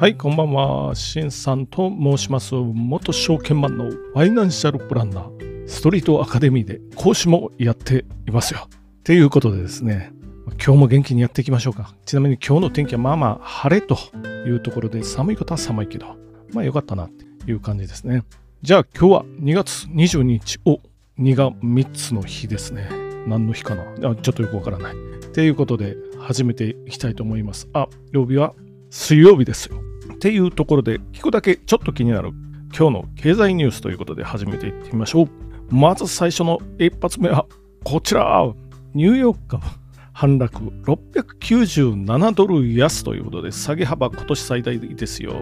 はい、こんばんは。しんさんと申します。元証券マンのファイナンシャルプランナー、ストリートアカデミーで講師もやっていますよ。ということでですね、今日も元気にやっていきましょうか。ちなみに今日の天気はまあまあ晴れというところで寒いことは寒いけど、まあよかったなっていう感じですね。じゃあ今日は2月22日を2が3つの日ですね。何の日かな？あちょっとよくわからない。ということで始めていきたいと思います。あ、曜日は水曜日ですよ。っていうところで聞くだけちょっと気になる今日の経済ニュースということで始めていってみましょう。まず最初の一発目はこちら。ニューヨーク株反落697ドル安ということで下げ幅今年最大ですよ。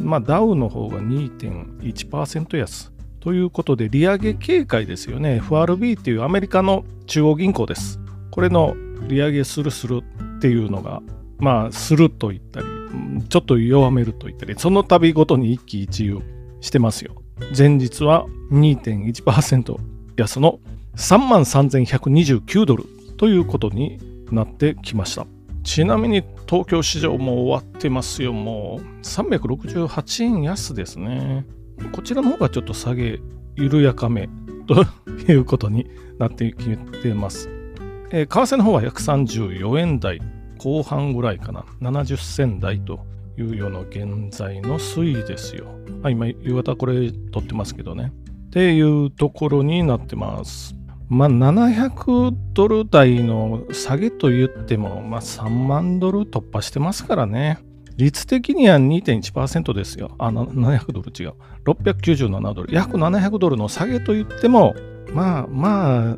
まあダウの方が2.1%安ということで利上げ警戒ですよね。FRB っていうアメリカの中央銀行です。これの利上げするするっていうのがまあすると言ったりちょっと弱めると言ったりその度ごとに一喜一憂してますよ。前日は2.1%安の3万3129ドルということになってきました。ちなみに東京市場も終わってますよ。もう368円安ですね。こちらの方がちょっと下げ緩やかめということになってきてます。えー、為替の方は134円台後半ぐらいかな。70銭台というような現在の推移ですよ。あ今、夕方これ撮ってますけどね。っていうところになってます。まあ、700ドル台の下げと言っても、まあ、3万ドル突破してますからね。率的には2.1%ですよ。あ、700ドル違う。697ドル。約700ドルの下げと言っても、まあまあ、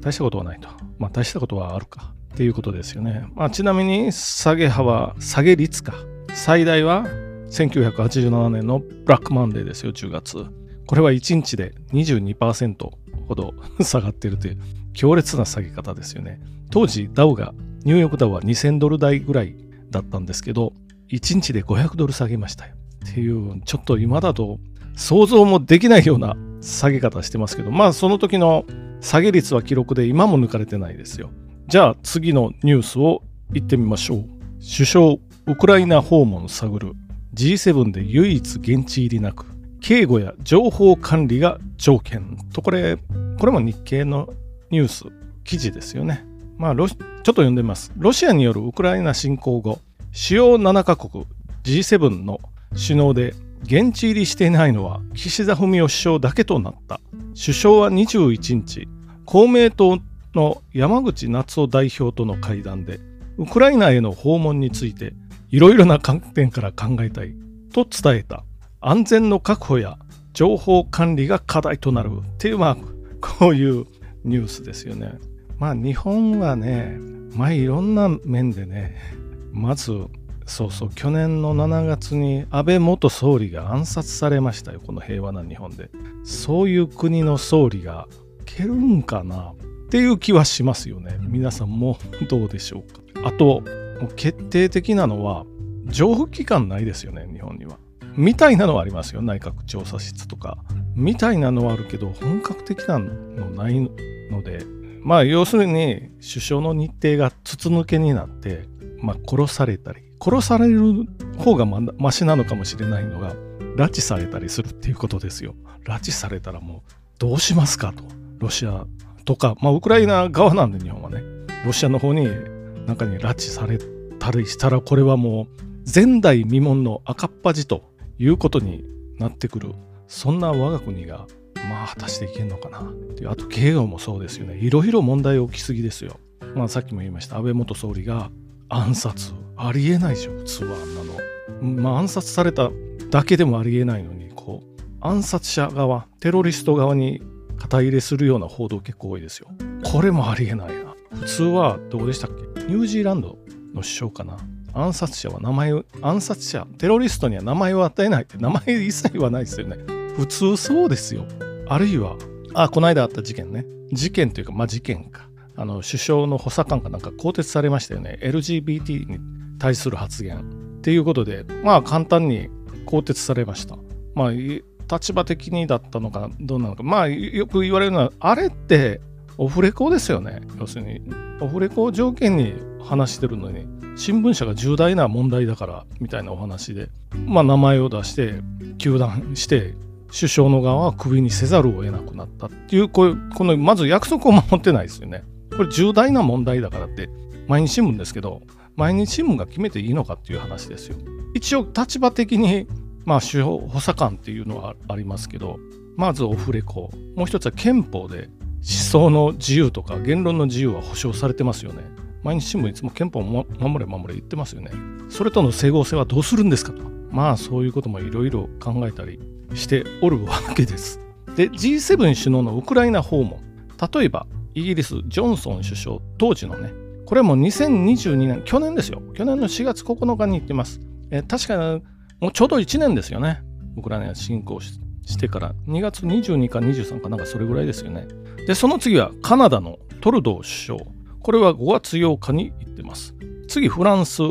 大したことはないと。まあ大したことはあるか。っていうことですよね。まあ、ちなみに下げ幅、下げ率か。最大は1987年のブラックマンデーですよ、10月。これは1日で22%ほど 下がっているという強烈な下げ方ですよね。当時、ダウが、ニューヨークダウは2000ドル台ぐらいだったんですけど、1日で500ドル下げましたよ。っていう、ちょっと今だと想像もできないような下げ方してますけど、まあその時の下げ率は記録で今も抜かれてないですよ。じゃあ次のニュースを言ってみましょう。首相、ウクライナ訪問探る。G7 で唯一現地入りなく。警護や情報管理が条件とこれこれも日経のニュース記事ですよね。まあちょっと読んでみます。ロシアによるウクライナ侵攻後主要7カ国 G7 の首脳で現地入りしていないのは岸田文雄首相だけとなった。首相は21日公明党の山口夏夫代表との会談でウクライナへの訪問についていろいろな観点から考えたいと伝えた。安全の確保や情報管理が課題となる。っていうまあこういうニュースですよね。まあ日本はねまあいろんな面でねまずそうそう去年の7月に安倍元総理が暗殺されましたよこの平和な日本で。そういう国の総理がけるんかな。っていう気はしますよね。皆さんもどうでしょうか。あと決定的なのは情報機関ないですよね日本には。みたいなのはありますよ。内閣調査室とか。みたいなのはあるけど本格的なのないので。まあ要するに首相の日程が筒抜けになって、まあ、殺されたり。殺される方がまマシなのかもしれないのが拉致されたりするっていうことですよ。拉致されたらもうどうしますかと。ロシアとか、まあ、ウクライナ側なんで日本はねロシアの方に中に拉致されたりしたらこれはもう前代未聞の赤っ端ということになってくる。そんな我が国がまあ果たしていけんのかなっていう。あと慶応もそうですよね。いろいろ問題起きすぎですよ。まあさっきも言いました安倍元総理が暗殺ありえないでしょ普通はあんなの。まあ暗殺されただけでもありえないのにこう暗殺者側テロリスト側に肩入れするような報道結構多いですよ。これもありえないな。普通はどうでしたっけ？ニュージーランドの首相かな。暗殺者は名前を暗殺者テロリストには名前を与えない。って名前一切言わないですよね。普通そうですよ。あるいはあこの間あった事件ね。事件というかまあ事件か。あの首相の補佐官かなんか更迭されましたよね。LGBT に対する発言。っていうことでまあ簡単に更迭されました。まあ立場的にだったのかどうなのかまあよく言われるのはあれってオフレコですよね要するにオフレコを条件に話してるのに新聞社が重大な問題だからみたいなお話で、まあ、名前を出して糾弾して首相の側はクビにせざるを得なくなったっていうこうこのまず約束を守ってないですよね。これ重大な問題だからって毎日新聞ですけど毎日新聞が決めていいのかっていう話ですよ。一応立場的にまあ司法補佐官っていうのはありますけどまずオフレコもう一つは憲法で思想の自由とか言論の自由は保障されてますよね。毎日新聞いつも憲法を守れ守れ言ってますよね。それとの整合性はどうするんですかと。まあそういうこともいろいろ考えたりしておるわけです。で G7 首脳のウクライナ訪問例えばイギリスジョンソン首相当時のねこれも2022年去年ですよ去年の4月9日に行ってますえ確かもうちょうど1年ですよねウクライナ侵攻してから2月22か23かなんかそれぐらいですよねでその次はカナダのトルドー首相これは5月8日に行ってます次フランス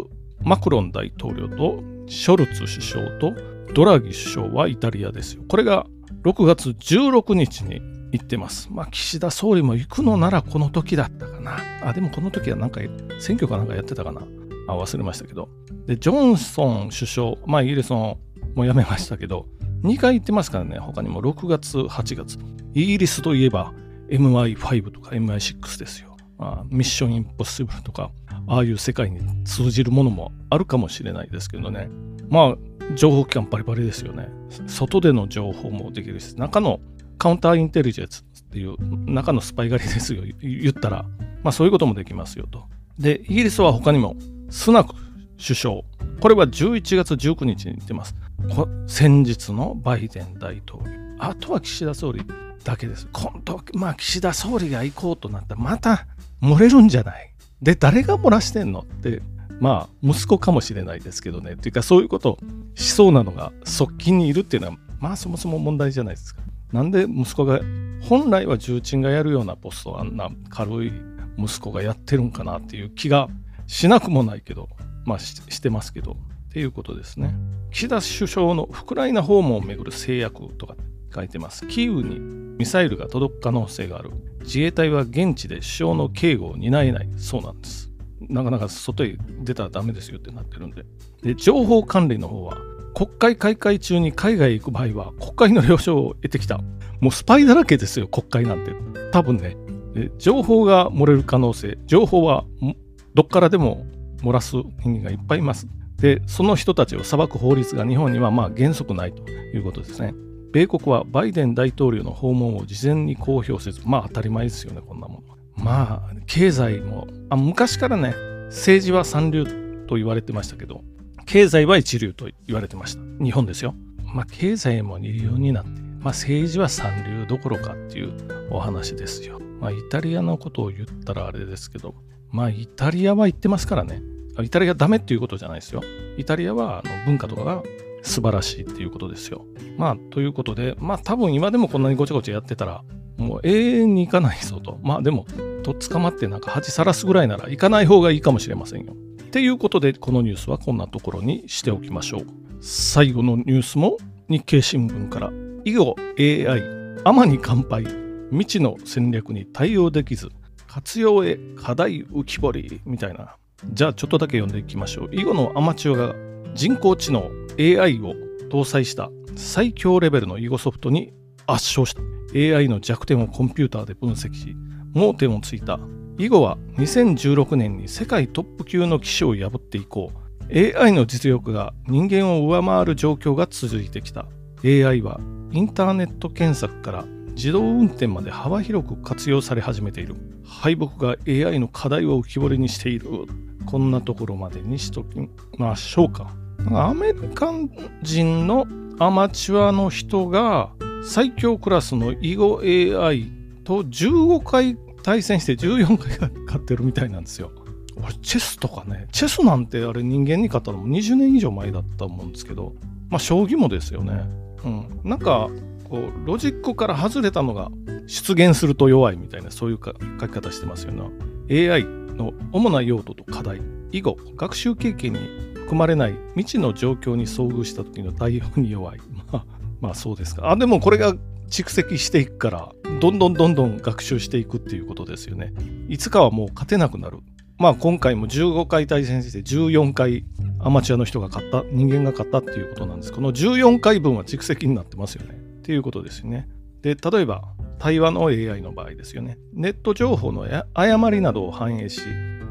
マクロン大統領とショルツ首相とドラギ首相はイタリアですよ。これが6月16日に行ってます。まあ、岸田総理も行くのならこの時だったかな。あ、でもこの時はなんか選挙かなんかやってたかな。あ、忘れましたけど。で、ジョンソン首相、まあ、イギリスもう辞めましたけど、2回行ってますからね、他にも6月、8月。イギリスといえば MI5 とか MI6 ですよ。まあ、ミッションインポッシブルとか、ああいう世界に通じるものもあるかもしれないですけどね。まあ、情報機関バリバリですよね。外での情報もできるし、中のカウンターインテリジェンスっていう中のスパイ狩りですよ。言ったら、まあそういうこともできますよと。で、イギリスは他にもスナク首相。これは11月19日に言ってます。先日のバイデン大統領。あとは岸田総理だけです。今度は、まあ岸田総理が行こうとなったらまた漏れるんじゃない？で、誰が漏らしてんの？ってまあ息子かもしれないですけどねっていうかそういうことしそうなのが側近にいるっていうのはまあそもそも問題じゃないですか。なんで息子が本来は重鎮がやるようなポストをあんな軽い息子がやってるんかなっていう気がしなくもないけどまあしてますけどっていうことですね。岸田首相のウクライナ訪問をめぐる制約とか書いてます。キーウにミサイルが届く可能性がある。自衛隊は現地で首相の警護を担えないそうなんです。なかなか外へ出たらダメですよってなってるんで。で、情報管理の方は、国会開会中に海外へ行く場合は、国会の了承を得てきた。もうスパイだらけですよ、国会なんて。多分ね、情報が漏れる可能性、情報はどっからでも漏らす人間がいっぱいいます。で、その人たちを裁く法律が日本にはまあ原則ないということですね。米国はバイデン大統領の訪問を事前に公表せず、まあ当たり前ですよね、こんなもの。まあ経済もあ昔からね政治は三流と言われてましたけど経済は一流と言われてました日本ですよまあ経済も二流になってまあ政治は三流どころかっていうお話ですよまあイタリアのことを言ったらあれですけどまあイタリアは言ってますからねイタリアダメっていうことじゃないですよイタリアはあの文化とかが素晴らしいっていうことですよまあということでまあ多分今でもこんなにごちゃごちゃやってたらもう永遠に行かないぞと。まあでも、とっ捕まってなんか恥さらすぐらいなら行かない方がいいかもしれませんよ。っていうことで、このニュースはこんなところにしておきましょう。最後のニュースも日経新聞から。以後 AI、天に乾杯。未知の戦略に対応できず、活用へ課題浮き彫りみたいな。じゃあちょっとだけ読んでいきましょう。囲碁のアマチュアが人工知能 AI を搭載した最強レベルの囲碁ソフトに圧勝した。AI の弱点をコンピューターで分析し、盲点をついた。囲碁は2016年に世界トップ級の棋士を破って以降、AI の実力が人間を上回る状況が続いてきた。AI はインターネット検索から自動運転まで幅広く活用され始めている。敗北が AI の課題を浮き彫りにしている。こんなところまでにしときましょうか。アメリカ人のアマチュアの人が最強クラスの囲碁 AI と15回対戦して14回勝ってるみたいなんですよ。俺チェスとかねチェスなんてあれ人間に勝ったのも20年以上前だったと思うんですけどまあ将棋もですよね。うん、なんかこうロジックから外れたのが出現すると弱いみたいなそういう書き方してますよね。AI の主な用途と課題囲碁学習経験に含まれない未知の状況に遭遇した時の対応に弱い。まあまあそうですか。あ、でもこれが蓄積していくから、どんどんどんどん学習していくっていうことですよね。いつかはもう勝てなくなる。まあ今回も15回対戦して14回アマチュアの人が勝った人間が勝ったっていうことなんですこの14回分は蓄積になってますよねっていうことですね。で例えば対話の AI の場合ですよね。ネット情報の誤りなどを反映し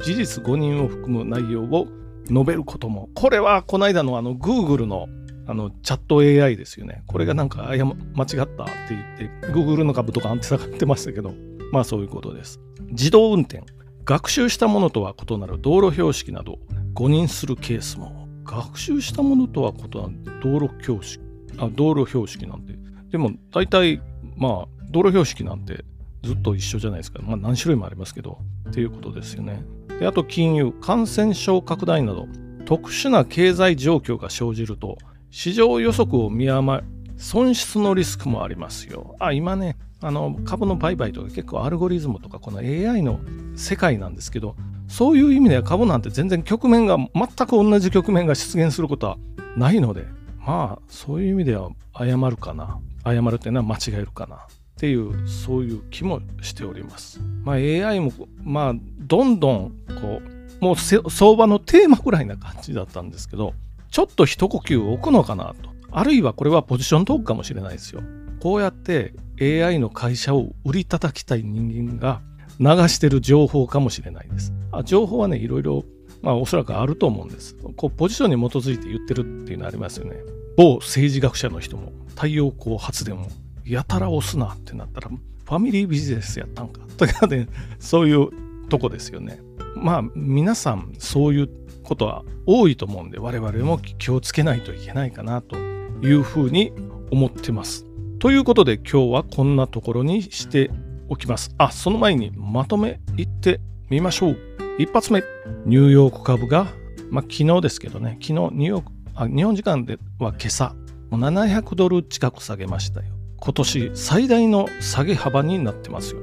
事実誤認を含む内容を述べることもこれはこの間のあの Google のあのチャット AI ですよね。これがなんか間違ったって言って Google の株とか安定下がってましたけどまあそういうことです。自動運転学習したものとは異なる道路標識など誤認するケースも。学習したものとは異なる道路標識あ道路標識なんてでも大体まあ道路標識なんてずっと一緒じゃないですか、まあ、何種類もありますけど。っていうことですよね。であと金融感染症拡大など特殊な経済状況が生じると市場予測を見誤り損失のリスクもありますよ。あ今ねあの株の売買とか結構アルゴリズムとかこの AI の世界なんですけどそういう意味では株なんて全然局面が全く同じ局面が出現することはないのでまあそういう意味では誤るかな誤るっていうのは間違えるかなっていうそういう気もしております。まあ、AI もまあどんどんこうもう相場のテーマぐらいな感じだったんですけどちょっと一呼吸置くのかなとあるいはこれはポジショントークかもしれないですよ。こうやって AI の会社を売り叩きたい人間が流してる情報かもしれないです。あ情報はね、いろいろ、まあおそらくあると思うんです。こうポジションに基づいて言ってるっていうのありますよね。某政治学者の人も太陽光発電をやたら押すなってなったら、ファミリービジネスやったんか？とかね、そういうとこですよね。まあ皆さんそういうことは多いと思うんで、我々も気をつけないといけないかなというふうに思ってます。ということで今日はこんなところにしておきます。あ、その前にまとめいってみましょう。一発目、ニューヨーク株が、まあ、昨日ですけどね、昨日ニューヨーク、あ日本時間では今朝、もう700ドル近く下げましたよ。今年最大の下げ幅になってますよ。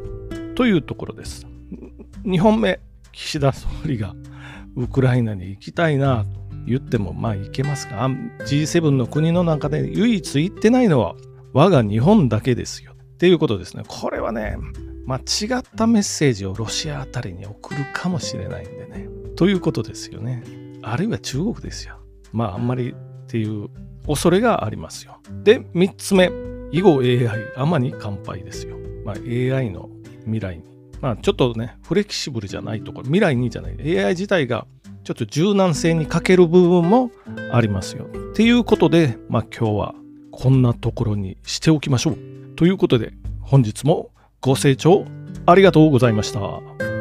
というところです。2本目、岸田総理がウクライナに行きたいなと言ってもまあいけますが G7 の国の中で唯一行ってないのは我が日本だけですよ。っていうことですね。これはね、間違ったメッセージをロシアあたりに送るかもしれないんでね。ということですよね。あるいは中国ですよ。まああんまりっていう恐れがありますよ。で、3つ目。以後 AI、あまに乾杯ですよ。まあ AI の未来に。まあちょっとね、フレキシブルじゃないところ、未来にじゃない。AI 自体がちょっと柔軟性に欠ける部分もありますよ。っていうことで、まあ今日はこんなところにしておきましょう。ということで本日もご清聴ありがとうございました。